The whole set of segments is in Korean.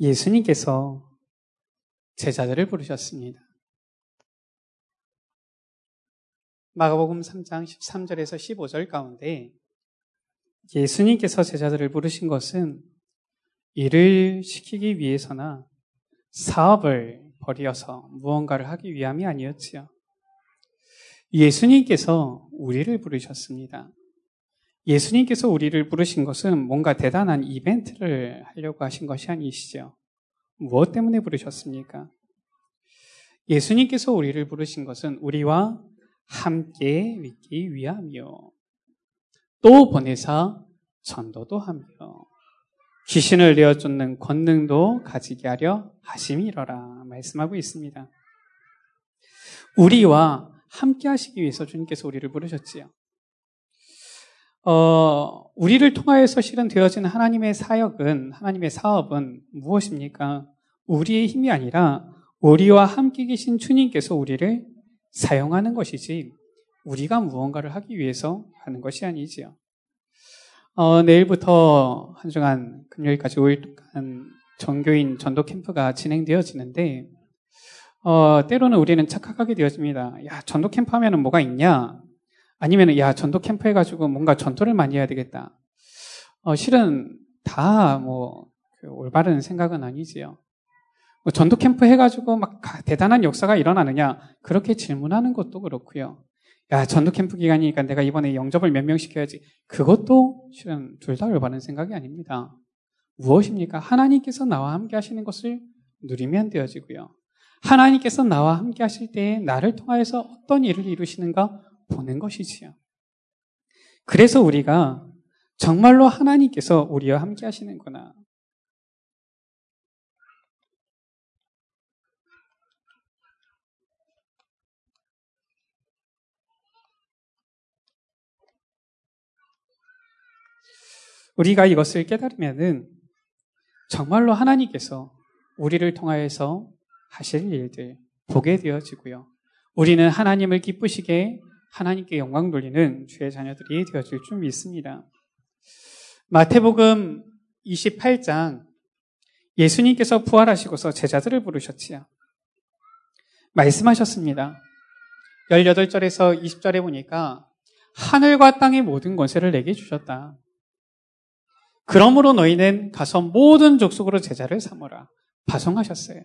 예수님께서 제자들을 부르셨습니다. 마가복음 3장 13절에서 15절 가운데 예수님께서 제자들을 부르신 것은 일을 시키기 위해서나 사업을 벌이어서 무언가를 하기 위함이 아니었지요. 예수님께서 우리를 부르셨습니다. 예수님께서 우리를 부르신 것은 뭔가 대단한 이벤트를 하려고 하신 것이 아니시죠. 무엇 때문에 부르셨습니까? 예수님께서 우리를 부르신 것은 우리와 함께 있기 위함이요. 또 보내사 전도도 하며 귀신을 내어 쫓는 권능도 가지게 하려 하심이러라 말씀하고 있습니다. 우리와 함께 하시기 위해서 주님께서 우리를 부르셨지요. 어, 우리를 통하여서 실현되어진 하나님의 사역은, 하나님의 사업은 무엇입니까? 우리의 힘이 아니라 우리와 함께 계신 주님께서 우리를 사용하는 것이지, 우리가 무언가를 하기 위해서 하는 것이 아니지요. 어, 내일부터 한 주간 금요일까지 5일 동안 전교인 전도 캠프가 진행되어지는데, 어, 때로는 우리는 착각하게 되어집니다. 야, 전도 캠프 하면은 뭐가 있냐? 아니면 야 전도 캠프 해가지고 뭔가 전도를 많이 해야 되겠다. 어, 실은 다뭐 그 올바른 생각은 아니지요. 뭐 전도 캠프 해가지고 막 대단한 역사가 일어나느냐 그렇게 질문하는 것도 그렇고요. 야 전도 캠프 기간이니까 내가 이번에 영접을 몇 명 시켜야지. 그것도 실은 둘 다 올바른 생각이 아닙니다. 무엇입니까? 하나님께서 나와 함께 하시는 것을 누리면 되어지고요. 하나님께서 나와 함께 하실 때 나를 통하여서 어떤 일을 이루시는가 보낸 것이지요. 그래서 우리가 정말로 하나님께서 우리와 함께 하시는구나. 우리가 이것을 깨달으면은 정말로 하나님께서 우리를 통하여서 하실 일들 보게 되어지고요. 우리는 하나님을 기쁘시게 하나님께 영광 돌리는 주의 자녀들이 되어질 줄 믿습니다. 마태복음 28장 예수님께서 부활하시고서 제자들을 부르셨지요. 말씀하셨습니다. 18절에서 20절에 보니까 하늘과 땅의 모든 권세를 내게 주셨다. 그러므로 너희는 가서 모든 족속으로 제자를 삼으라. 파송하셨어요.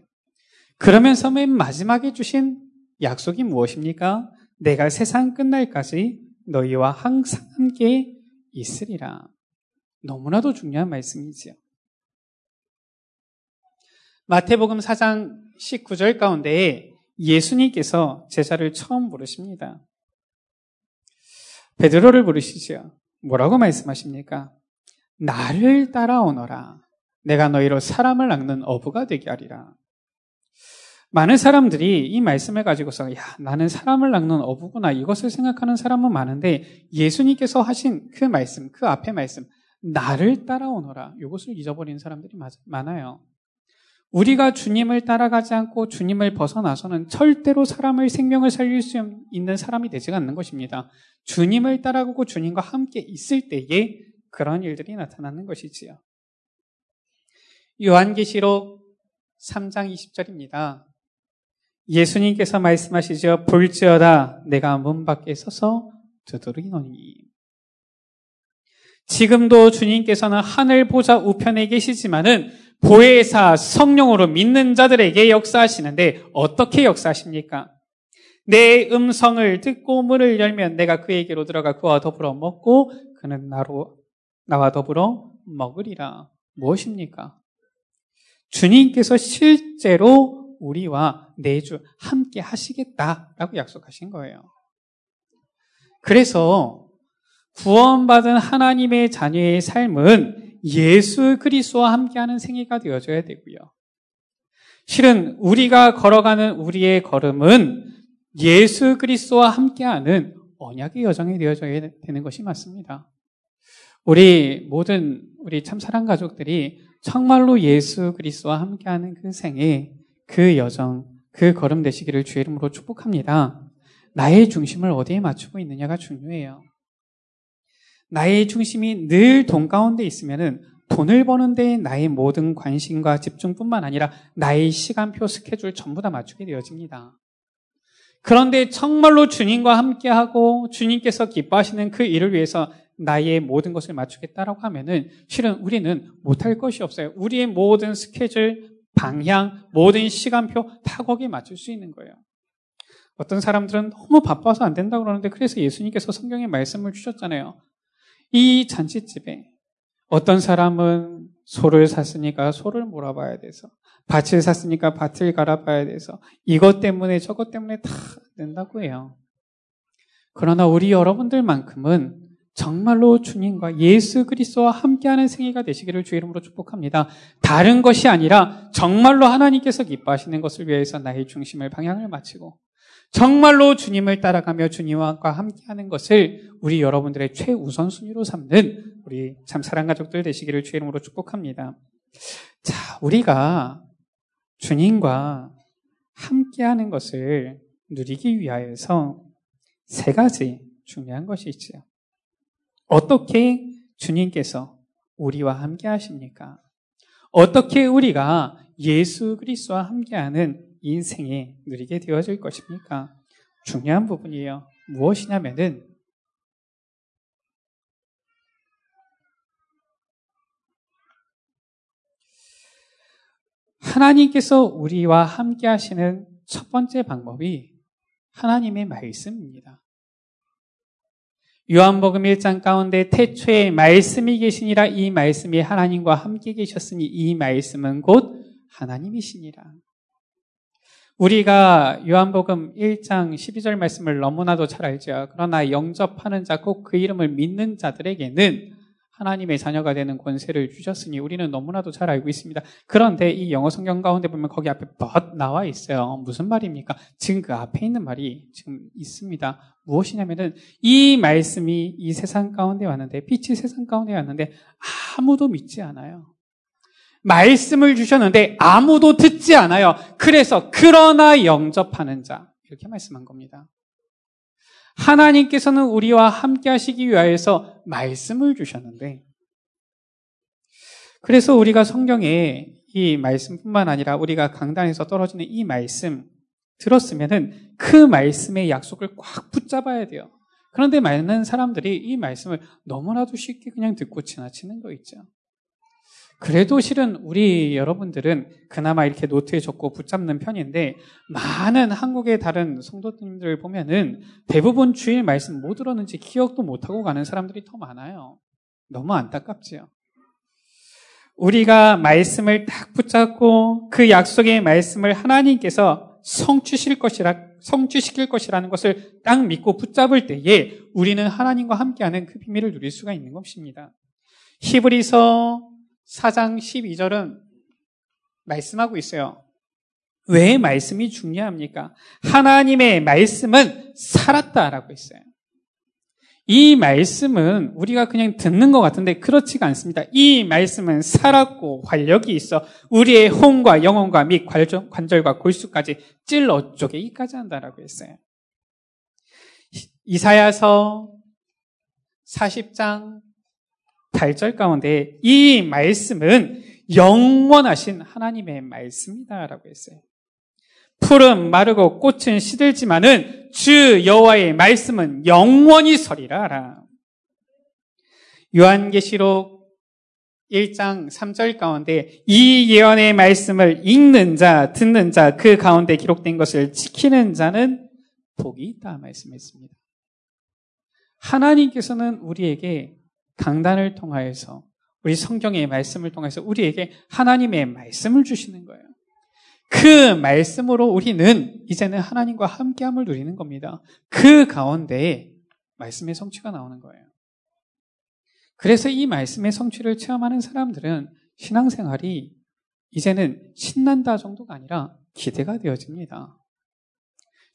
그러면서 맨 마지막에 주신 약속이 무엇입니까? 내가 세상 끝날까지 너희와 항상 함께 있으리라. 너무나도 중요한 말씀이지요. 마태복음 4장 19절 가운데 예수님께서 제자를 처음 부르십니다. 베드로를 부르시죠. 뭐라고 말씀하십니까? 나를 따라오너라. 내가 너희로 사람을 낚는 어부가 되게 하리라. 많은 사람들이 이 말씀을 가지고서 야 나는 사람을 낚는 어부구나 이것을 생각하는 사람은 많은데 예수님께서 하신 그 말씀 그 앞에 말씀 나를 따라오너라 이것을 잊어버리는 사람들이 많아요. 우리가 주님을 따라가지 않고 주님을 벗어나서는 절대로 사람의 생명을 살릴 수 있는 사람이 되지가 않는 것입니다. 주님을 따라가고 주님과 함께 있을 때에 그런 일들이 나타나는 것이지요. 요한계시록 3장 20절입니다. 예수님께서 말씀하시죠. 볼지어다 내가 문 밖에 서서 두드리노니. 지금도 주님께서는 하늘 보좌 우편에 계시지만은 보혜사 성령으로 믿는 자들에게 역사하시는데 어떻게 역사하십니까? 내 음성을 듣고 문을 열면 내가 그에게로 들어가 그와 더불어 먹고 그는 나로 나와 더불어 먹으리라. 무엇입니까? 주님께서 실제로 우리와 내주 함께 하시겠다라고 약속하신 거예요. 그래서 구원받은 하나님의 자녀의 삶은 예수 그리스도와 함께하는 생애가 되어져야 되고요. 실은 우리가 걸어가는 우리의 걸음은 예수 그리스도와 함께하는 언약의 여정이 되어져야 되는 것이 맞습니다. 우리 모든 우리 참 사랑 가족들이 정말로 예수 그리스도와 함께하는 그 생에 그 여정, 그 걸음 되시기를 주의 이름으로 축복합니다. 나의 중심을 어디에 맞추고 있느냐가 중요해요. 나의 중심이 늘 돈 가운데 있으면은 돈을 버는데 나의 모든 관심과 집중뿐만 아니라 나의 시간표 스케줄 전부 다 맞추게 되어집니다. 그런데 정말로 주님과 함께하고 주님께서 기뻐하시는 그 일을 위해서 나의 모든 것을 맞추겠다라고 하면은 실은 우리는 못할 것이 없어요. 우리의 모든 스케줄, 방향, 모든 시간표 다 거기에 맞출 수 있는 거예요. 어떤 사람들은 너무 바빠서 안 된다고 그러는데 그래서 예수님께서 성경에 말씀을 주셨잖아요. 이 잔치집에 어떤 사람은 소를 샀으니까 소를 몰아봐야 돼서 밭을 샀으니까 밭을 갈아봐야 돼서 이것 때문에 저것 때문에 다 된다고 해요. 그러나 우리 여러분들만큼은 정말로 주님과 예수 그리스도와 함께하는 생애가 되시기를 주 이름으로 축복합니다. 다른 것이 아니라 정말로 하나님께서 기뻐하시는 것을 위해서 나의 중심을 방향을 마치고 정말로 주님을 따라가며 주님과 함께하는 것을 우리 여러분들의 최우선 순위로 삼는 우리 참 사랑 가족들 되시기를 주 이름으로 축복합니다. 자, 우리가 주님과 함께하는 것을 누리기 위하여서 세 가지 중요한 것이 있지요. 어떻게 주님께서 우리와 함께 하십니까? 어떻게 우리가 예수 그리스도와 함께하는 인생에 누리게 되어질 것입니까? 중요한 부분이에요. 무엇이냐면은 하나님께서 우리와 함께 하시는 첫 번째 방법이 하나님의 말씀입니다. 요한복음 1장 가운데 태초에 말씀이 계시니라 이 말씀이 하나님과 함께 계셨으니 이 말씀은 곧 하나님이시니라. 우리가 요한복음 1장 12절 말씀을 너무나도 잘 알죠. 그러나 영접하는 자, 꼭그 이름을 믿는 자들에게는 하나님의 자녀가 되는 권세를 주셨으니 우리는 너무나도 잘 알고 있습니다. 그런데 이 영어 성경 가운데 보면 거기 앞에 but 나와 있어요. 무슨 말입니까? 지금 그 앞에 있는 말이 지금 있습니다. 무엇이냐면은 이 말씀이 이 세상 가운데 왔는데 빛이 세상 가운데 왔는데 아무도 믿지 않아요. 말씀을 주셨는데 아무도 듣지 않아요. 그래서 그러나 영접하는 자 이렇게 말씀한 겁니다. 하나님께서는 우리와 함께 하시기 위하여서 말씀을 주셨는데, 그래서 우리가 성경에 이 말씀뿐만 아니라 우리가 강단에서 떨어지는 이 말씀 들었으면은 그 말씀의 약속을 꽉 붙잡아야 돼요. 그런데 많은 사람들이 이 말씀을 너무나도 쉽게 그냥 듣고 지나치는 거 있죠. 그래도 실은 우리 여러분들은 그나마 이렇게 노트에 적고 붙잡는 편인데 많은 한국의 다른 성도님들 보면은 대부분 주일 말씀 못 들었는지 기억도 못하고 가는 사람들이 더 많아요. 너무 안타깝지요. 우리가 말씀을 딱 붙잡고 그 약속의 말씀을 하나님께서 성취실 것이라, 성취시킬 것이라는 것을 딱 믿고 붙잡을 때에 우리는 하나님과 함께하는 그 비밀을 누릴 수가 있는 것입니다. 히브리서 4장 12절은 말씀하고 있어요. 왜 말씀이 중요합니까? 하나님의 말씀은 살았다라고 했어요. 이 말씀은 우리가 그냥 듣는 것 같은데 그렇지가 않습니다. 이 말씀은 살았고 활력이 있어 우리의 혼과 영혼과 및 관절과 골수까지 찔러 쪼개기까지 한다라고 했어요. 이사야서 40장 8절 가운데 이 말씀은 영원하신 하나님의 말씀이다라고 했어요. 풀은 마르고 꽃은 시들지만은 주 여호와의 말씀은 영원히 서리라. 요한계시록 1장 3절 가운데 이 예언의 말씀을 읽는 자, 듣는 자, 그 가운데 기록된 것을 지키는 자는 복이 있다 말씀했습니다. 하나님께서는 우리에게 강단을 통하여서 우리 성경의 말씀을 통해서 우리에게 하나님의 말씀을 주시는 거예요. 그 말씀으로 우리는 이제는 하나님과 함께함을 누리는 겁니다. 그 가운데에 말씀의 성취가 나오는 거예요. 그래서 이 말씀의 성취를 체험하는 사람들은 신앙생활이 이제는 신난다 정도가 아니라 기대가 되어집니다.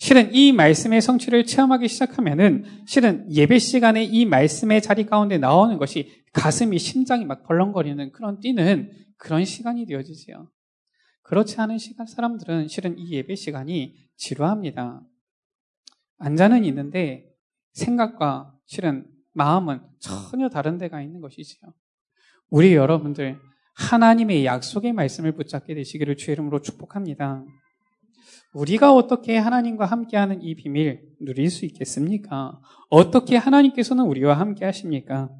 실은 이 말씀의 성취를 체험하기 시작하면은 실은 예배 시간에 이 말씀의 자리 가운데 나오는 것이 가슴이 심장이 막 벌렁거리는 그런 뛰는 그런 시간이 되어지지요. 그렇지 않은 시간 사람들은 실은 이 예배 시간이 지루합니다. 앉아는 있는데 생각과 실은 마음은 전혀 다른 데가 있는 것이지요. 우리 여러분들 하나님의 약속의 말씀을 붙잡게 되시기를 주의 이름으로 축복합니다. 우리가 어떻게 하나님과 함께하는 이 비밀 누릴 수 있겠습니까? 어떻게 하나님께서는 우리와 함께 하십니까?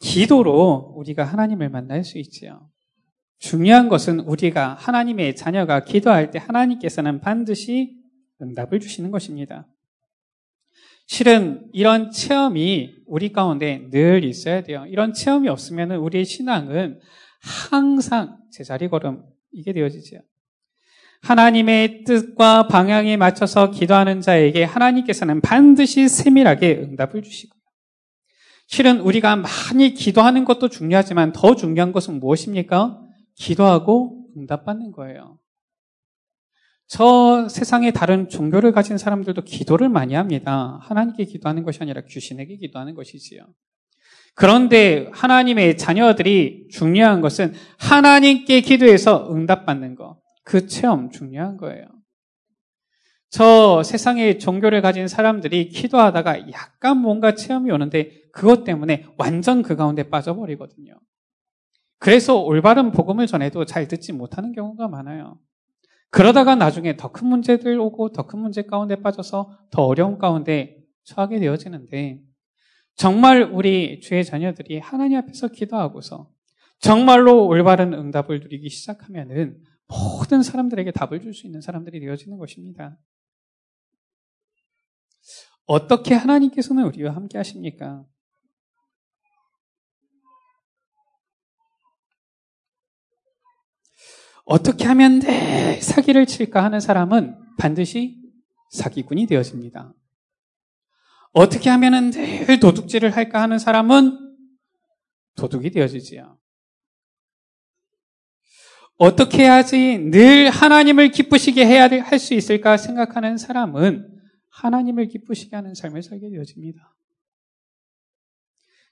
기도로 우리가 하나님을 만날 수 있지요. 중요한 것은 우리가 하나님의 자녀가 기도할 때 하나님께서는 반드시 응답을 주시는 것입니다. 실은 이런 체험이 우리 가운데 늘 있어야 돼요. 이런 체험이 없으면 우리의 신앙은 항상 제자리 걸음 이게 되어지죠. 하나님의 뜻과 방향에 맞춰서 기도하는 자에게 하나님께서는 반드시 세밀하게 응답을 주시고 실은 우리가 많이 기도하는 것도 중요하지만 더 중요한 것은 무엇입니까? 기도하고 응답받는 거예요. 저 세상의 다른 종교를 가진 사람들도 기도를 많이 합니다. 하나님께 기도하는 것이 아니라 귀신에게 기도하는 것이지요. 그런데 하나님의 자녀들이 중요한 것은 하나님께 기도해서 응답받는 것. 그 체험 중요한 거예요. 저 세상의 종교를 가진 사람들이 기도하다가 약간 뭔가 체험이 오는데 그것 때문에 완전 그 가운데 빠져버리거든요. 그래서 올바른 복음을 전해도 잘 듣지 못하는 경우가 많아요. 그러다가 나중에 더 큰 문제들 오고 더 큰 문제 가운데 빠져서 더 어려운 가운데 처하게 되어지는데 정말 우리 주의 자녀들이 하나님 앞에서 기도하고서 정말로 올바른 응답을 누리기 시작하면은 모든 사람들에게 답을 줄 수 있는 사람들이 되어지는 것입니다. 어떻게 하나님께서는 우리와 함께 하십니까? 어떻게 하면 내 사기를 칠까 하는 사람은 반드시 사기꾼이 되어집니다. 어떻게 하면 늘 도둑질을 할까 하는 사람은 도둑이 되어지지요. 어떻게 해야지 늘 하나님을 기쁘시게 해야 할 수 있을까 생각하는 사람은 하나님을 기쁘시게 하는 삶을 살게 되어집니다.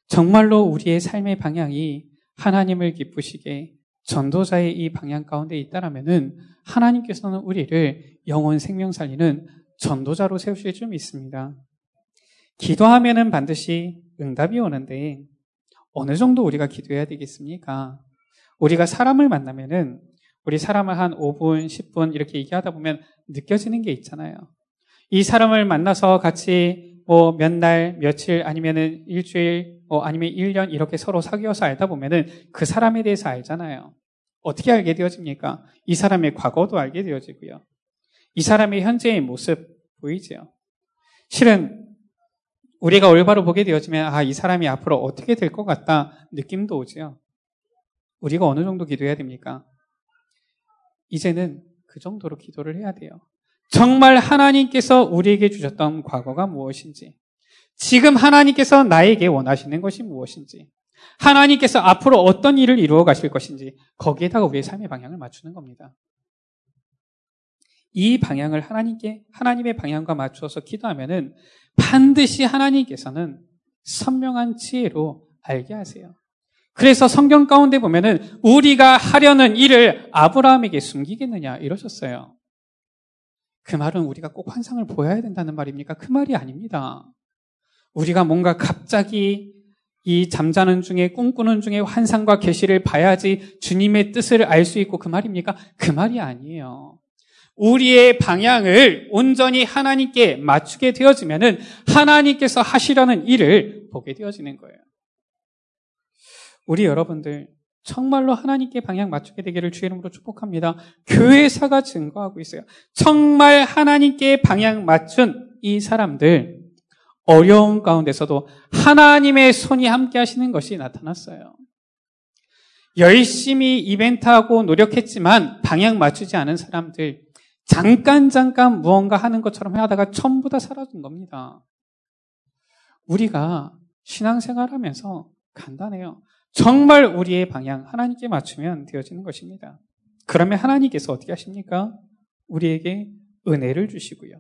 정말로 우리의 삶의 방향이 하나님을 기쁘시게 전도자의 이 방향 가운데 있다라면은 하나님께서는 우리를 영혼 생명 살리는 전도자로 세우실 줄 믿습니다. 기도하면은 반드시 응답이 오는데 어느 정도 우리가 기도해야 되겠습니까? 우리가 사람을 만나면은 우리 사람을 한 5분, 10분 이렇게 얘기하다 보면 느껴지는 게 있잖아요. 이 사람을 만나서 같이 뭐 몇 날, 며칠 아니면은 일주일 어, 아니면 1년 이렇게 서로 사귀어서 알다 보면은 그 사람에 대해서 알잖아요. 어떻게 알게 되어집니까? 이 사람의 과거도 알게 되어지고요. 이 사람의 현재의 모습 보이죠? 실은 우리가 올바로 보게 되어지면 아, 이 사람이 앞으로 어떻게 될 것 같다 느낌도 오지요. 우리가 어느 정도 기도해야 됩니까? 이제는 그 정도로 기도를 해야 돼요. 정말 하나님께서 우리에게 주셨던 과거가 무엇인지, 지금 하나님께서 나에게 원하시는 것이 무엇인지, 하나님께서 앞으로 어떤 일을 이루어 가실 것인지 거기에다가 우리의 삶의 방향을 맞추는 겁니다. 이 방향을 하나님께 하나님의 방향과 맞추어서 기도하면은 반드시 하나님께서는 선명한 지혜로 알게 하세요. 그래서 성경 가운데 보면은 우리가 하려는 일을 아브라함에게 숨기겠느냐 이러셨어요. 그 말은 우리가 꼭 환상을 보여야 된다는 말입니까? 그 말이 아닙니다. 우리가 뭔가 갑자기 이 잠자는 중에 꿈꾸는 중에 환상과 계시를 봐야지 주님의 뜻을 알 수 있고 그 말입니까? 그 말이 아니에요. 우리의 방향을 온전히 하나님께 맞추게 되어지면은 하나님께서 하시려는 일을 보게 되어지는 거예요. 우리 여러분들 정말로 하나님께 방향 맞추게 되기를 주의 이름으로 축복합니다. 교회사가 증거하고 있어요. 정말 하나님께 방향 맞춘 이 사람들 어려운 가운데서도 하나님의 손이 함께 하시는 것이 나타났어요. 열심히 이벤트하고 노력했지만 방향 맞추지 않은 사람들, 잠깐 잠깐 무언가 하는 것처럼 하다가 전부 다 사라진 겁니다. 우리가 신앙생활 하면서 간단해요. 정말 우리의 방향 하나님께 맞추면 되어지는 것입니다. 그러면 하나님께서 어떻게 하십니까? 우리에게 은혜를 주시고요.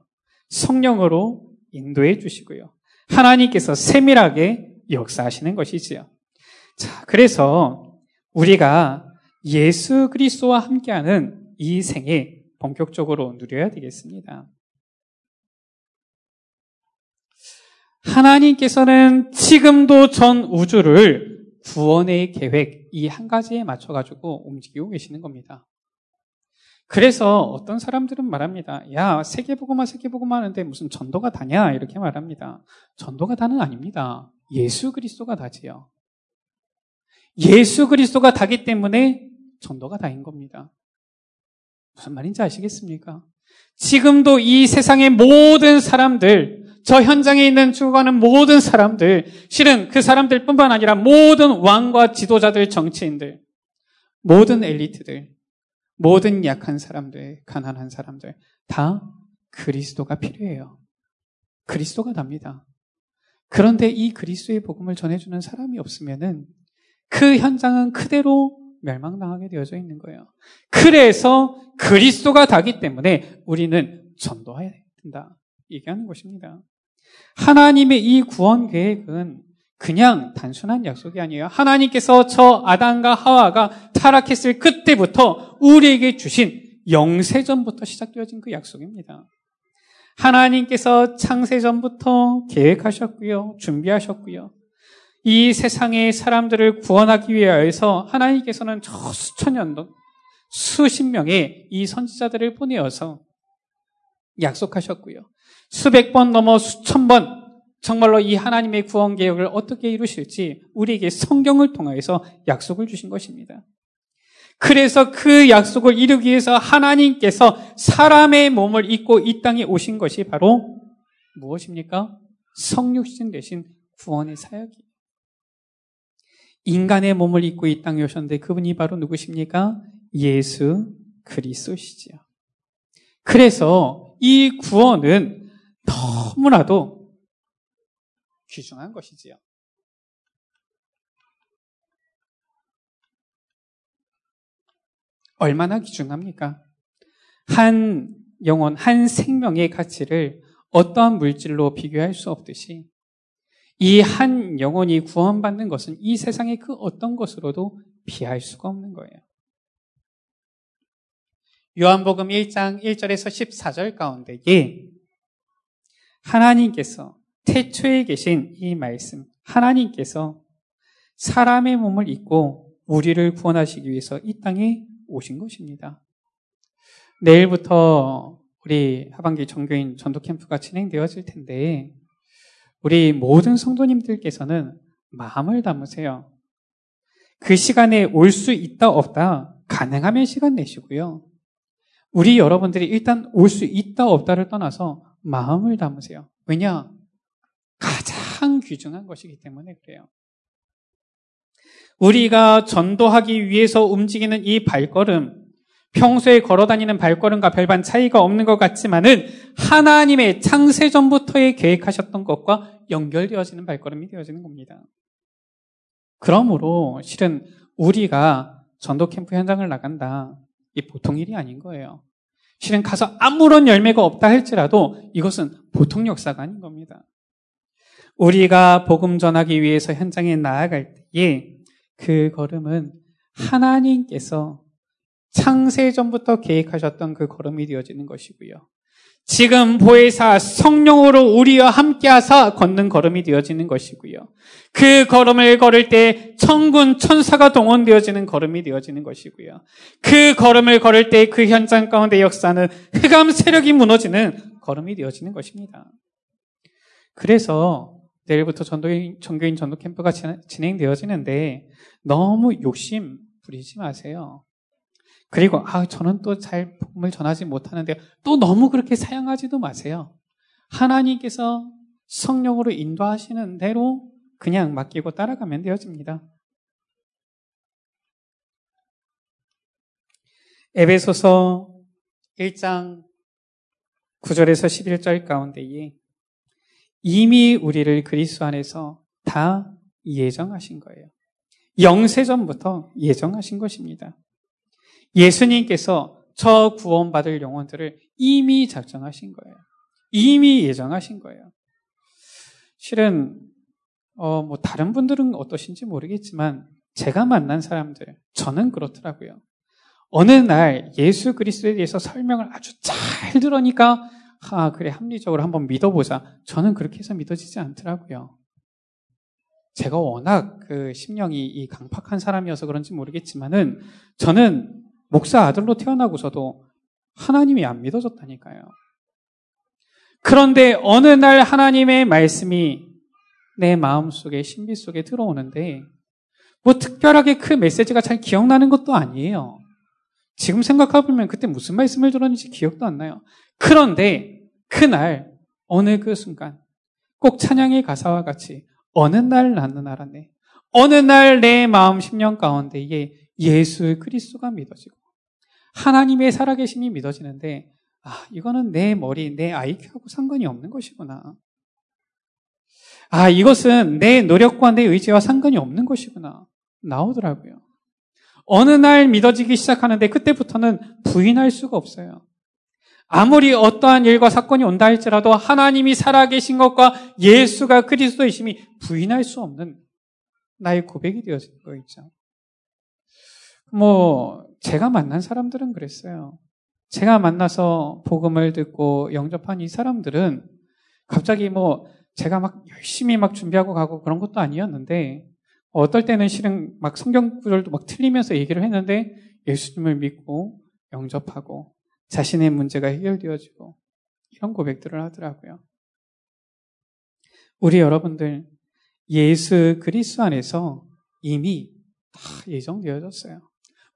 성령으로 인도해 주시고요. 하나님께서 세밀하게 역사하시는 것이지요. 자, 그래서 우리가 예수 그리스도와 함께하는 이 생에 본격적으로 누려야 되겠습니다. 하나님께서는 지금도 전 우주를 구원의 계획 이 한 가지에 맞춰 가지고 움직이고 계시는 겁니다. 그래서 어떤 사람들은 말합니다. 야, 세계보고만 세계보고만 하는데 무슨 전도가 다냐? 이렇게 말합니다. 전도가 다는 아닙니다. 예수 그리스도가 다지요. 예수 그리스도가 다기 때문에 전도가 다인 겁니다. 무슨 말인지 아시겠습니까? 지금도 이 세상의 모든 사람들, 저 현장에 있는 죽어가는 모든 사람들, 실은 그 사람들뿐만 아니라 모든 왕과 지도자들, 정치인들, 모든 엘리트들, 모든 약한 사람들, 가난한 사람들, 다 그리스도가 필요해요. 그리스도가 답니다. 그런데 이 그리스도의 복음을 전해주는 사람이 없으면은 그 현장은 그대로 멸망당하게 되어져 있는 거예요. 그래서 그리스도가 다기 때문에 우리는 전도해야 된다. 얘기하는 것입니다. 하나님의 이 구원 계획은 그냥 단순한 약속이 아니에요. 하나님께서 저 아담과 하와가 타락했을 그때부터 우리에게 주신 영세전부터 시작되어진 그 약속입니다. 하나님께서 창세전부터 계획하셨고요. 준비하셨고요. 이 세상의 사람들을 구원하기 위하여서 하나님께서는 저 수천 년, 수십 명의 이 선지자들을 보내어서 약속하셨고요. 수백 번 넘어 수천 번 정말로 이 하나님의 구원 계획을 어떻게 이루실지 우리에게 성경을 통하여서 약속을 주신 것입니다. 그래서 그 약속을 이루기 위해서 하나님께서 사람의 몸을 입고 이 땅에 오신 것이 바로 무엇입니까? 성육신 대신 구원의 사역이에요. 인간의 몸을 입고 이 땅에 오셨는데 그분이 바로 누구십니까? 예수 그리스도시지요. 그래서 이 구원은 너무나도 귀중한 것이지요. 얼마나 귀중합니까? 한 영혼, 한 생명의 가치를 어떠한 물질로 비교할 수 없듯이 이 한 영혼이 구원받는 것은 이 세상의 그 어떤 것으로도 비할 수가 없는 거예요. 요한복음 1장 1절에서 14절 가운데에 하나님께서 태초에 계신 이 말씀, 하나님께서 사람의 몸을 입고 우리를 구원하시기 위해서 이 땅에 오신 것입니다. 내일부터 우리 하반기 전교인 전도 캠프가 진행되어질 텐데 우리 모든 성도님들께서는 마음을 담으세요. 그 시간에 올 수 있다 없다 가능하면 시간 내시고요. 우리 여러분들이 일단 올 수 있다 없다를 떠나서 마음을 담으세요. 왜냐? 가장 귀중한 것이기 때문에 그래요. 우리가 전도하기 위해서 움직이는 이 발걸음, 평소에 걸어 다니는 발걸음과 별반 차이가 없는 것 같지만은 하나님의 창세전부터의 계획하셨던 것과 연결되어지는 발걸음이 되어지는 겁니다. 그러므로 실은 우리가 전도 캠프 현장을 나간다. 이 보통 일이 아닌 거예요. 실은 가서 아무런 열매가 없다 할지라도 이것은 보통 역사가 아닌 겁니다. 우리가 복음 전하기 위해서 현장에 나아갈 때에 그 걸음은 하나님께서 창세 전부터 계획하셨던 그 걸음이 되어지는 것이고요. 지금 보혜사 성령으로 우리와 함께하사 걷는 걸음이 되어지는 것이고요. 그 걸음을 걸을 때 천군 천사가 동원되어지는 걸음이 되어지는 것이고요. 그 걸음을 걸을 때 그 현장 가운데 역사는 흑암 세력이 무너지는 걸음이 되어지는 것입니다. 그래서 내일부터 전도인, 전교인 전도 캠프가 진행되어지는데 너무 욕심 부리지 마세요. 그리고 아 저는 또 잘 복음을 전하지 못하는데 또 너무 그렇게 사양하지도 마세요. 하나님께서 성령으로 인도하시는 대로 그냥 맡기고 따라가면 되어집니다. 에베소서 1장 9절에서 11절 가운데에 이미 우리를 그리스도 안에서 다 예정하신 거예요. 영세전부터 예정하신 것입니다. 예수님께서 저 구원받을 영혼들을 이미 작정하신 거예요. 이미 예정하신 거예요. 실은 어, 뭐 다른 분들은 어떠신지 모르겠지만 제가 만난 사람들 저는 그렇더라고요. 어느 날 예수 그리스도에 대해서 설명을 아주 잘 들으니까 아, 그래, 합리적으로 한번 믿어보자. 저는 그렇게 해서 믿어지지 않더라고요. 제가 워낙 그 심령이 이 강팍한 사람이어서 그런지 모르겠지만은 저는 목사 아들로 태어나고서도 하나님이 안 믿어졌다니까요. 그런데 어느 날 하나님의 말씀이 내 마음 속에 신비 속에 들어오는데 뭐 특별하게 그 메시지가 잘 기억나는 것도 아니에요. 지금 생각해보면 그때 무슨 말씀을 들었는지 기억도 안 나요. 그런데 그날 어느 그 순간 꼭 찬양의 가사와 같이 어느 날 나는 알았네. 어느 날 내 마음 심령 가운데에 예수 그리스도가 믿어지고 하나님의 살아계심이 믿어지는데 아 이거는 내 머리 내 IQ하고 상관이 없는 것이구나. 아 이것은 내 노력과 내 의지와 상관이 없는 것이구나 나오더라고요. 어느 날 믿어지기 시작하는데 그때부터는 부인할 수가 없어요. 아무리 어떠한 일과 사건이 온다 할지라도 하나님이 살아계신 것과 예수가 그리스도이심이 부인할 수 없는 나의 고백이 되어진 거 있죠. 뭐, 제가 만난 사람들은 그랬어요. 제가 만나서 복음을 듣고 영접한 이 사람들은 갑자기 뭐, 제가 막 열심히 막 준비하고 가고 그런 것도 아니었는데, 어떨 때는 실은 막 성경 구절도 막 틀리면서 얘기를 했는데, 예수님을 믿고 영접하고 자신의 문제가 해결되어지고 이런 고백들을 하더라고요. 우리 여러분들 예수 그리스도 안에서 이미 다 예정되어졌어요.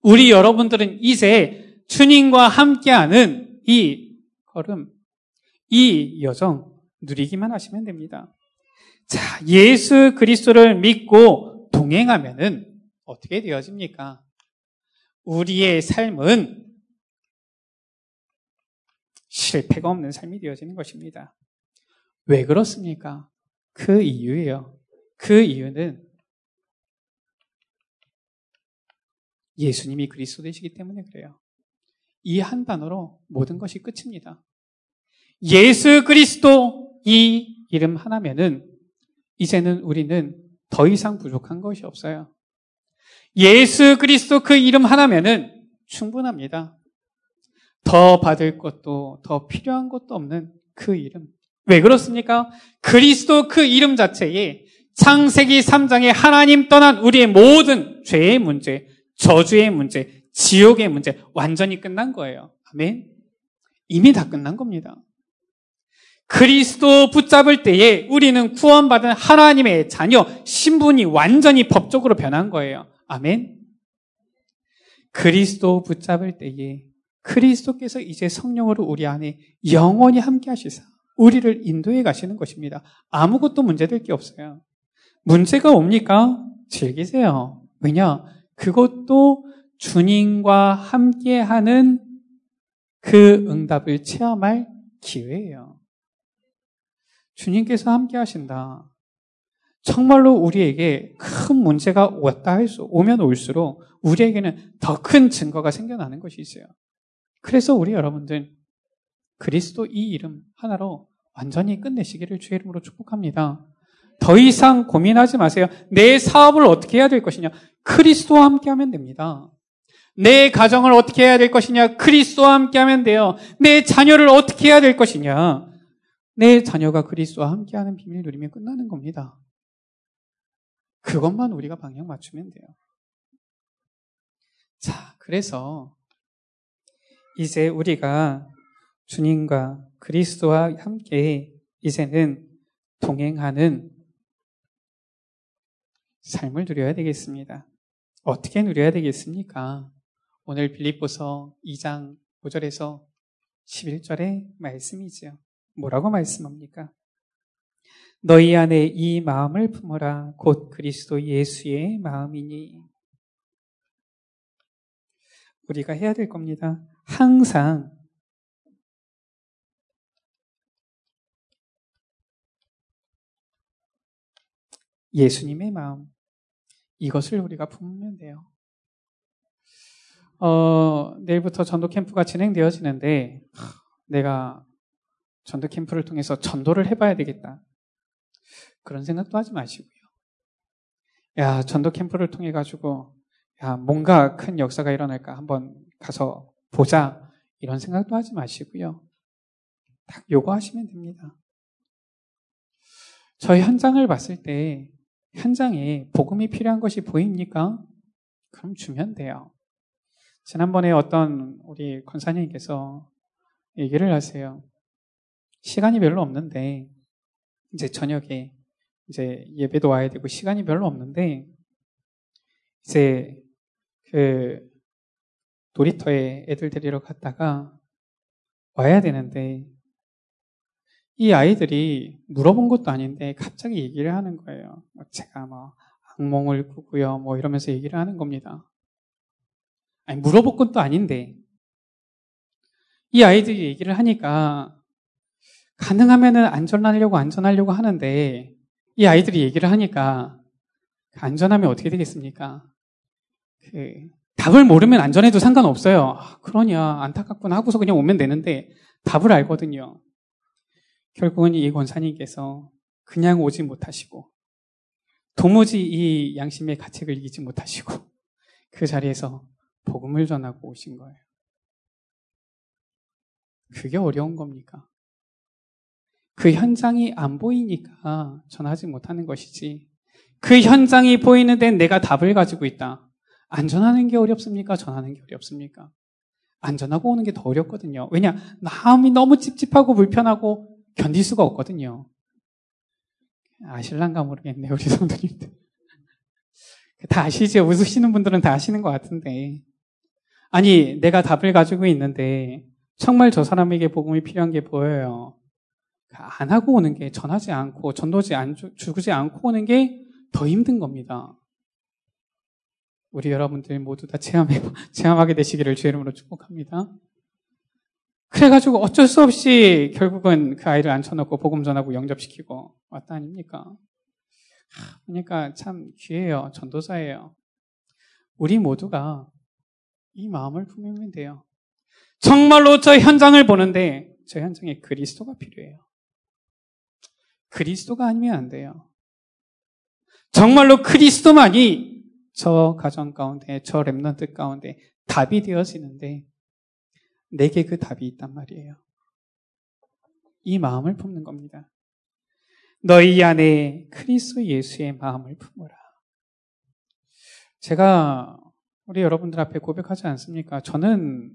우리 여러분들은 이제 주님과 함께하는 이 걸음, 이 여정 누리기만 하시면 됩니다. 자, 예수 그리스도를 믿고 동행하면은 어떻게 되어집니까? 우리의 삶은 실패가 없는 삶이 되어지는 것입니다. 왜 그렇습니까? 그 이유예요. 그 이유는 예수님이 그리스도 되시기 때문에 그래요. 이 한 단어로 모든 것이 끝입니다. 예수 그리스도 이 이름 하나면은 이제는 우리는 더 이상 부족한 것이 없어요. 예수 그리스도 그 이름 하나면은 충분합니다. 더 받을 것도 더 필요한 것도 없는 그 이름. 왜 그렇습니까? 그리스도 그 이름 자체에 창세기 3장에 하나님 떠난 우리의 모든 죄의 문제, 저주의 문제, 지옥의 문제 완전히 끝난 거예요. 아멘. 이미 다 끝난 겁니다. 그리스도 붙잡을 때에 우리는 구원받은 하나님의 자녀, 신분이 완전히 법적으로 변한 거예요. 아멘. 그리스도 붙잡을 때에 그리스도께서 이제 성령으로 우리 안에 영원히 함께 하시사 우리를 인도해 가시는 것입니다. 아무것도 문제될 게 없어요. 문제가 옵니까? 즐기세요. 왜냐? 그것도 주님과 함께 하는 그 응답을 체험할 기회예요. 주님께서 함께 하신다. 정말로 우리에게 큰 문제가 왔다 할 수 오면 올수록 우리에게는 더 큰 증거가 생겨나는 것이 있어요. 그래서 우리 여러분들 그리스도 이 이름 하나로 완전히 끝내시기를 주의 이름으로 축복합니다. 더 이상 고민하지 마세요. 내 사업을 어떻게 해야 될 것이냐? 그리스도와 함께 하면 됩니다. 내 가정을 어떻게 해야 될 것이냐? 그리스도와 함께 하면 돼요. 내 자녀를 어떻게 해야 될 것이냐? 내 자녀가 그리스도와 함께 하는 비밀 누리면 끝나는 겁니다. 그것만 우리가 방향 맞추면 돼요. 자, 그래서 이제 우리가 주님과 그리스도와 함께 이제는 동행하는 삶을 누려야 되겠습니다. 어떻게 누려야 되겠습니까? 오늘 빌립보서 2장 5절에서 11절의 말씀이지요. 뭐라고 말씀합니까? 너희 안에 이 마음을 품어라. 곧 그리스도 예수의 마음이니. 우리가 해야 될 겁니다. 항상 예수님의 마음, 이것을 우리가 품으면 돼요. 어, 내일부터 전도 캠프가 진행되어지는데, 내가 전도 캠프를 통해서 전도를 해봐야 되겠다. 그런 생각도 하지 마시고요. 야, 전도 캠프를 통해 가지고, 야, 뭔가 큰 역사가 일어날까 한번 가서 보자. 이런 생각도 하지 마시고요. 딱 요구하시면 됩니다. 저희 현장을 봤을 때 현장에 복음이 필요한 것이 보입니까? 그럼 주면 돼요. 지난번에 어떤 우리 권사님께서 얘기를 하세요. 시간이 별로 없는데 이제 저녁에 이제 예배도 와야 되고 시간이 별로 없는데 이제 그 놀이터에 애들 데리러 갔다가 와야 되는데 이 아이들이 물어본 것도 아닌데 갑자기 얘기를 하는 거예요. 뭐 제가 뭐 악몽을 꾸고요, 뭐 이러면서 얘기를 하는 겁니다. 아니 물어본 것도 아닌데 이 아이들이 얘기를 하니까 가능하면은 안전하려고 안전하려고 하는데 이 아이들이 얘기를 하니까 안전하면 어떻게 되겠습니까? 그 답을 모르면 안전해도 상관없어요. 아, 그러냐 안타깝구나 하고서 그냥 오면 되는데 답을 알거든요. 결국은 이 권사님께서 그냥 오지 못하시고 도무지 이 양심의 가책을 이기지 못하시고 그 자리에서 복음을 전하고 오신 거예요. 그게 어려운 겁니까? 그 현장이 안 보이니까 전하지 못하는 것이지. 그 현장이 보이는데 내가 답을 가지고 있다. 안 전하는 게 어렵습니까? 전하는 게 어렵습니까? 안 전하고 오는 게 더 어렵거든요. 왜냐? 마음이 너무 찝찝하고 불편하고 견딜 수가 없거든요. 아실란가 모르겠네, 우리 성도님들. 다 아시죠? 웃으시는 분들은 다 아시는 것 같은데. 아니, 내가 답을 가지고 있는데, 정말 저 사람에게 복음이 필요한 게 보여요. 안 하고 오는 게, 전하지 않고, 전도지 안, 주지 않고 오는 게 더 힘든 겁니다. 우리 여러분들 모두 다 체험해, 체험하게 되시기를 주의 이름으로 축복합니다. 그래가지고 어쩔 수 없이 결국은 그 아이를 앉혀놓고 복음 전하고 영접시키고 왔다 아닙니까? 그러니까 참 귀해요. 전도사예요. 우리 모두가 이 마음을 품으면 돼요. 정말로 저 현장을 보는데 저 현장에 그리스도가 필요해요. 그리스도가 아니면 안 돼요. 정말로 그리스도만이 저 가정 가운데, 저 랩런트 가운데 답이 되어지는데 내게 그 답이 있단 말이에요. 이 마음을 품는 겁니다. 너희 안에 크리스도 예수의 마음을 품어라. 제가 우리 여러분들 앞에 고백하지 않습니까? 저는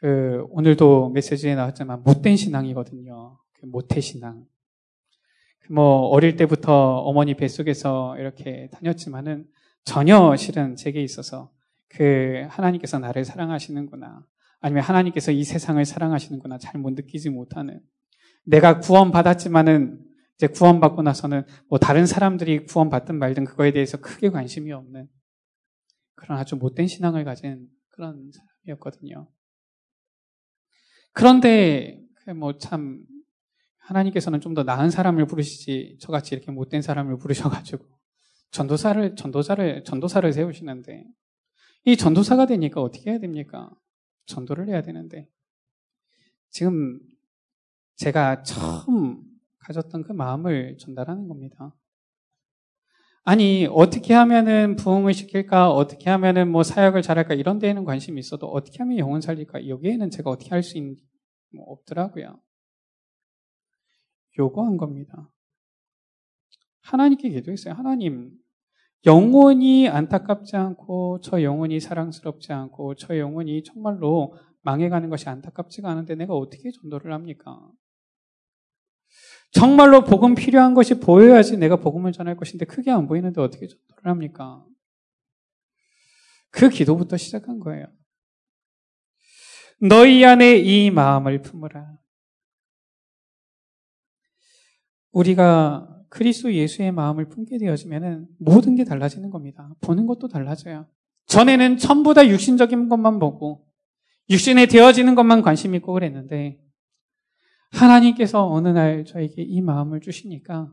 그 오늘도 메시지에 나왔지만 못된 신앙이거든요. 그 모태 신앙. 그 뭐 어릴 때부터 어머니 뱃속에서 이렇게 다녔지만은 전혀 실은 제게 있어서 그 하나님께서 나를 사랑하시는구나. 아니면 하나님께서 이 세상을 사랑하시는구나 잘 못 느끼지 못하는 내가 구원받았지만은 이제 구원받고 나서는 뭐 다른 사람들이 구원받든 말든 그거에 대해서 크게 관심이 없는 그런 아주 못된 신앙을 가진 그런 사람이었거든요. 그런데 그 뭐참 하나님께서는 좀 더 나은 사람을 부르시지 저같이 이렇게 못된 사람을 부르셔가지고 전도사를 전도자를 전도사를 세우시는데 이 전도사가 되니까 어떻게 해야 됩니까? 전도를 해야 되는데 지금 제가 처음 가졌던 그 마음을 전달하는 겁니다. 아니 어떻게 하면은 부흥을 시킬까 어떻게 하면은 뭐 사역을 잘할까 이런 데에는 관심이 있어도 어떻게 하면 영혼 살릴까 여기에는 제가 어떻게 할 수 있는 뭐 없더라고요. 요구한 겁니다. 하나님께 기도했어요. 하나님 영원히 안타깝지 않고 저 영혼이 사랑스럽지 않고 저 영혼이 정말로 망해가는 것이 안타깝지가 않은데 내가 어떻게 전도를 합니까? 정말로 복음 필요한 것이 보여야지 내가 복음을 전할 것인데 크게 안 보이는데 어떻게 전도를 합니까? 그 기도부터 시작한 거예요. 너희 안에 이 마음을 품으라. 우리가 그리스도 예수의 마음을 품게 되어지면 모든 게 달라지는 겁니다. 보는 것도 달라져요. 전에는 전부 다 육신적인 것만 보고 육신에 되어지는 것만 관심 있고 그랬는데 하나님께서 어느 날 저에게 이 마음을 주시니까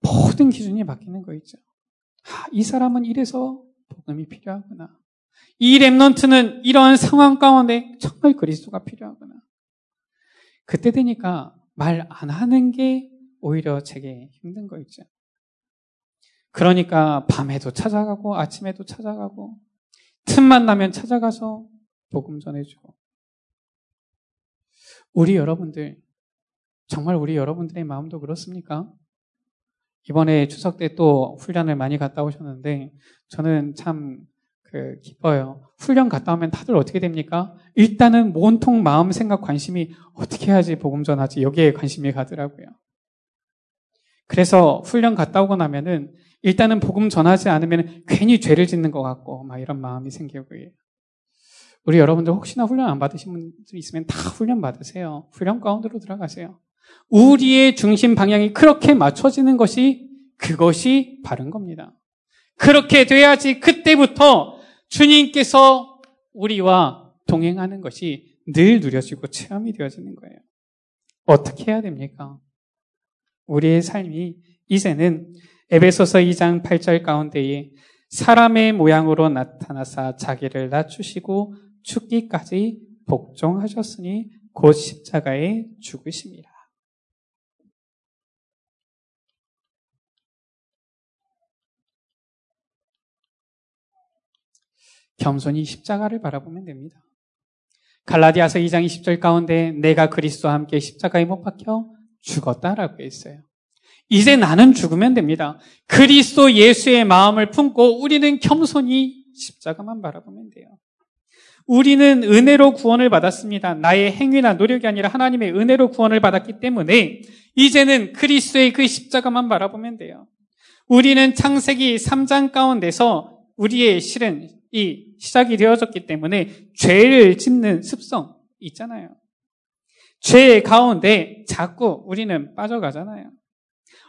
모든 기준이 바뀌는 거 있죠. 아, 이 사람은 이래서 복음이 필요하구나. 이 랩런트는 이런 상황 가운데 정말 그리스도가 필요하구나. 그때 되니까 말 안 하는 게 오히려 제게 힘든 거 있죠. 그러니까 밤에도 찾아가고 아침에도 찾아가고 틈만 나면 찾아가서 복음 전해주고 우리 여러분들, 정말 우리 여러분들의 마음도 그렇습니까? 이번에 추석 때 또 훈련을 많이 갔다 오셨는데 저는 참 그 기뻐요. 훈련 갔다 오면 다들 어떻게 됩니까? 일단은 온통 마음, 생각, 관심이 어떻게 해야지 복음 전하지 여기에 관심이 가더라고요. 그래서 훈련 갔다 오고 나면은 일단은 복음 전하지 않으면 괜히 죄를 짓는 것 같고 막 이런 마음이 생기고 우리 여러분들 혹시나 훈련 안 받으신 분들 있으면 다 훈련 받으세요. 훈련 가운데로 들어가세요. 우리의 중심 방향이 그렇게 맞춰지는 것이 그것이 바른 겁니다. 그렇게 돼야지 그때부터 주님께서 우리와 동행하는 것이 늘 누려지고 체험이 되어지는 거예요. 어떻게 해야 됩니까? 우리의 삶이 이제는 에베소서 2장 8절 가운데에 사람의 모양으로 나타나사 자기를 낮추시고 죽기까지 복종하셨으니 곧 십자가에 죽으십니다. 겸손히 십자가를 바라보면 됩니다. 갈라디아서 2장 20절 가운데 내가 그리스도와 함께 십자가에 못 박혀 죽었다라고 했어요. 이제 나는 죽으면 됩니다. 그리스도 예수의 마음을 품고 우리는 겸손히 십자가만 바라보면 돼요. 우리는 은혜로 구원을 받았습니다. 나의 행위나 노력이 아니라 하나님의 은혜로 구원을 받았기 때문에 이제는 그리스도의 그 십자가만 바라보면 돼요. 우리는 창세기 3장 가운데서 우리의 실은 이 시작이 되어졌기 때문에 죄를 짓는 습성 있잖아요. 죄 가운데 자꾸 우리는 빠져가잖아요.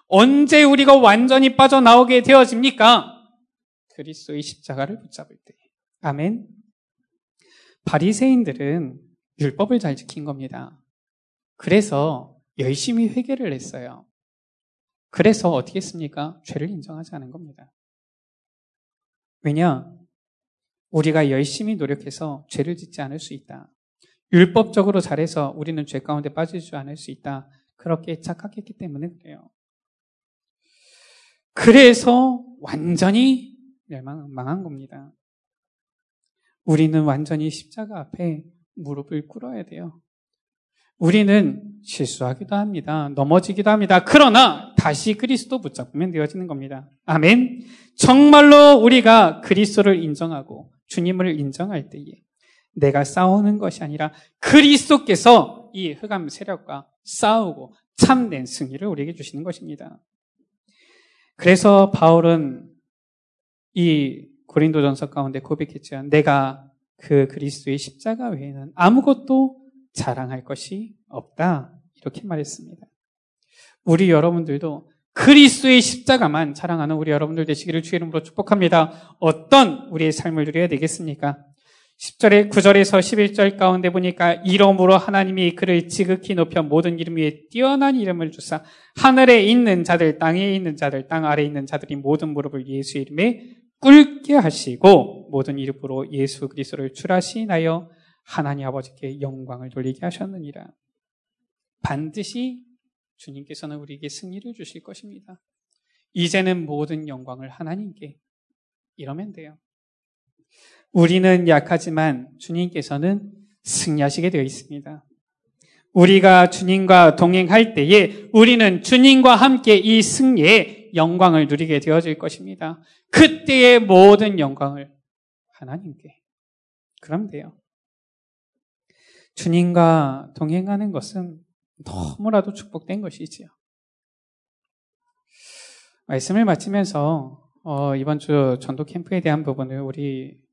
언제 우리가 완전히 빠져나오게 되어집니까? 그리스도의 십자가를 붙잡을 때. 아멘. 바리새인들은 율법을 잘 지킨 겁니다. 그래서 열심히 회개를 했어요. 그래서 어떻게 했습니까? 죄를 인정하지 않은 겁니다. 왜냐? 우리가 열심히 노력해서 죄를 짓지 않을 수 있다. 율법적으로 잘해서 우리는 죄 가운데 빠지지 않을 수 있다. 그렇게 착각했기 때문에 그래요. 그래서 완전히 멸망한 겁니다. 우리는 완전히 십자가 앞에 무릎을 꿇어야 돼요. 우리는 실수하기도 합니다. 넘어지기도 합니다. 그러나 다시 그리스도 붙잡으면 되어지는 겁니다. 아멘. 정말로 우리가 그리스도를 인정하고 주님을 인정할 때에 내가 싸우는 것이 아니라 그리스도께서 이 흑암 세력과 싸우고 참된 승리를 우리에게 주시는 것입니다. 그래서 바울은 이 고린도전서 가운데 고백했죠. 내가 그 그리스도의 십자가 외에는 아무것도 자랑할 것이 없다. 이렇게 말했습니다. 우리 여러분들도 그리스도의 십자가만 자랑하는 우리 여러분들 되시기를 주의 이름으로 축복합니다. 어떤 우리의 삶을 누려야 되겠습니까? 10절에 9절에서 11절 가운데 보니까 이름으로 하나님이 그를 지극히 높여 모든 이름 위에 뛰어난 이름을 주사 하늘에 있는 자들 땅에 있는 자들 땅 아래에 있는 자들이 모든 무릎을 예수 이름에 꿇게 하시고 모든 이름으로 예수 그리스도를 출하시나여 하나님 아버지께 영광을 돌리게 하셨느니라. 반드시 주님께서는 우리에게 승리를 주실 것입니다. 이제는 모든 영광을 하나님께 이러면 돼요. 우리는 약하지만 주님께서는 승리하시게 되어 있습니다. 우리가 주님과 동행할 때에 우리는 주님과 함께 이 승리의 영광을 누리게 되어질 것입니다. 그때의 모든 영광을 하나님께. 그럼 돼요. 주님과 동행하는 것은 너무나도 축복된 것이지요. 말씀을 마치면서 어, 이번 주 전도 캠프에 대한 부분을 우리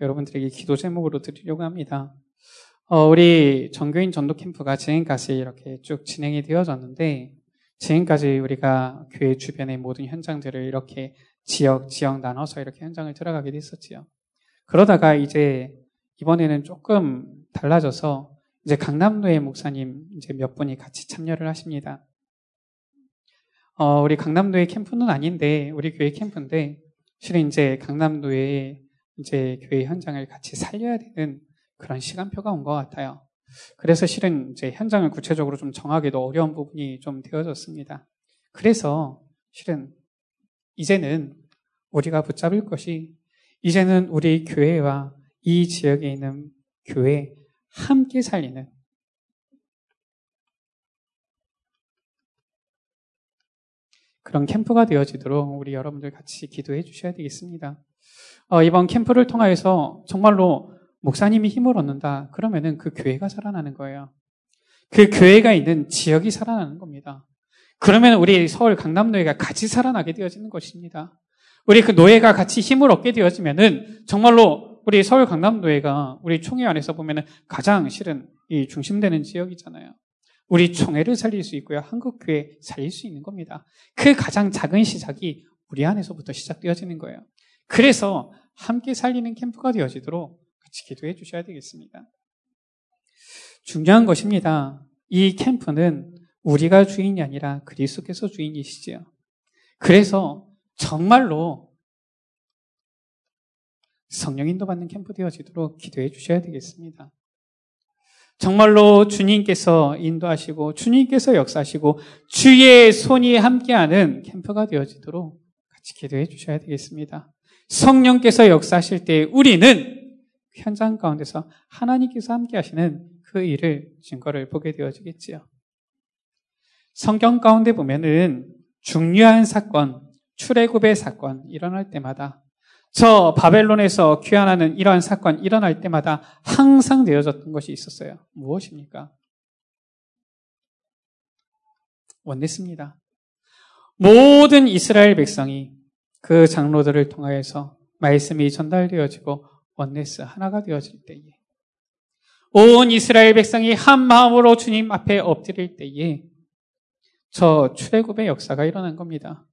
여러분들에게 기도 제목으로 드리려고 합니다. 어, 우리 전교인 전도 캠프가 지금까지 이렇게 쭉 진행이 되어졌는데 지금까지 우리가 교회 주변의 모든 현장들을 이렇게 지역 지역 나눠서 이렇게 현장을 들어가게 됐었지요. 그러다가 이제 이번에는 조금 달라져서 이제 강남도의 목사님 이제 몇 분이 같이 참여를 하십니다. 어, 우리 강남도의 캠프는 아닌데 우리 교회 캠프인데 실은 이제 강남도의 이제 교회 현장을 같이 살려야 되는 그런 시간표가 온 것 같아요. 그래서 실은 이제 현장을 구체적으로 좀 정하기도 어려운 부분이 좀 되어졌습니다. 그래서 실은 이제는 우리가 붙잡을 것이 이제는 우리 교회와 이 지역에 있는 교회 함께 살리는 그런 캠프가 되어지도록 우리 여러분들 같이 기도해 주셔야 되겠습니다. 어, 이번 캠프를 통하여서 정말로 목사님이 힘을 얻는다. 그러면은 그 교회가 살아나는 거예요. 그 교회가 있는 지역이 살아나는 겁니다. 그러면 우리 서울 강남노예가 같이 살아나게 되어지는 것입니다. 우리 그 노예가 같이 힘을 얻게 되어지면은 정말로 우리 서울 강남노예가 우리 총회 안에서 보면은 가장 실은 이 중심되는 지역이잖아요. 우리 총회를 살릴 수 있고요. 한국교회 살릴 수 있는 겁니다. 그 가장 작은 시작이 우리 안에서부터 시작되어지는 거예요. 그래서 함께 살리는 캠프가 되어지도록 같이 기도해 주셔야 되겠습니다. 중요한 것입니다. 이 캠프는 우리가 주인이 아니라 그리스도께서 주인이시지요. 그래서 정말로 성령 인도 받는 캠프 되어지도록 기도해 주셔야 되겠습니다. 정말로 주님께서 인도하시고 주님께서 역사하시고 주의 손이 함께하는 캠프가 되어지도록 같이 기도해 주셔야 되겠습니다. 성령께서 역사하실 때 우리는 현장 가운데서 하나님께서 함께 하시는 그 일을 증거를 보게 되어지겠지요. 성경 가운데 보면은 중요한 사건, 출애굽의 사건 일어날 때마다 저 바벨론에서 귀환하는 이러한 사건 일어날 때마다 항상 되어졌던 것이 있었어요. 무엇입니까? 원냈습니다. 모든 이스라엘 백성이 그 장로들을 통하여서 말씀이 전달되어지고 원네스 하나가 되어질 때에 온 이스라엘 백성이 한 마음으로 주님 앞에 엎드릴 때에 저 출애굽의 역사가 일어난 겁니다.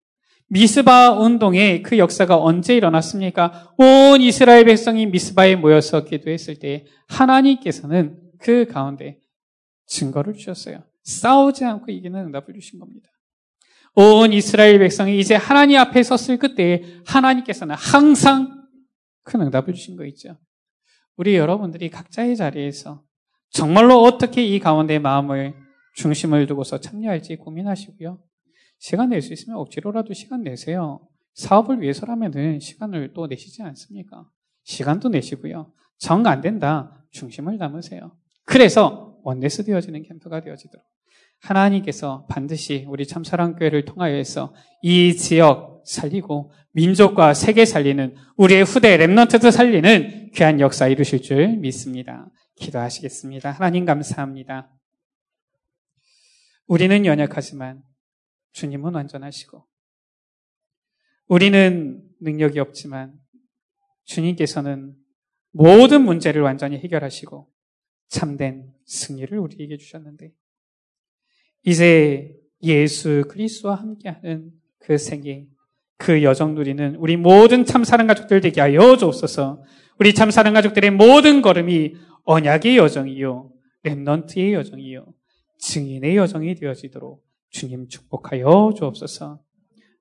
미스바 운동의 그 역사가 언제 일어났습니까? 온 이스라엘 백성이 미스바에 모여서 기도했을 때 하나님께서는 그 가운데 증거를 주셨어요. 싸우지 않고 이기는 응답을 주신 겁니다. 온 이스라엘 백성이 이제 하나님 앞에 섰을 그때 하나님께서는 항상 큰 응답을 주신 거 있죠. 우리 여러분들이 각자의 자리에서 정말로 어떻게 이 가운데 마음을 중심을 두고서 참여할지 고민하시고요. 시간 낼 수 있으면 억지로라도 시간 내세요. 사업을 위해서라면은 시간을 또 내시지 않습니까? 시간도 내시고요. 정 안 된다. 중심을 담으세요. 그래서 원네스 되어지는 캠프가 되어지도록 하나님께서 반드시 우리 참사랑교회를 통하여서 이 지역 살리고 민족과 세계 살리는 우리의 후대 랩런트도 살리는 귀한 역사 이루실 줄 믿습니다. 기도하시겠습니다. 하나님 감사합니다. 우리는 연약하지만 주님은 완전하시고 우리는 능력이 없지만 주님께서는 모든 문제를 완전히 해결하시고 참된 승리를 우리에게 주셨는데 이제 예수 그리스도와 함께하는 그 생애, 그 여정 누리는 우리 모든 참사랑 가족들 되게 하여 주옵소서. 우리 참사랑 가족들의 모든 걸음이 언약의 여정이요, 랩넌트의 여정이요, 증인의 여정이 되어지도록 주님 축복하여 주옵소서.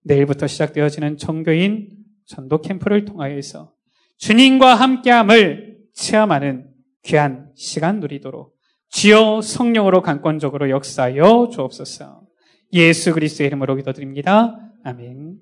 내일부터 시작되어지는 정교인 전도 캠프를 통하여서 주님과 함께함을 체험하는 귀한 시간 누리도록 주여 성령으로 강권적으로 역사하여 주옵소서. 예수 그리스도의 이름으로 기도드립니다. 아멘.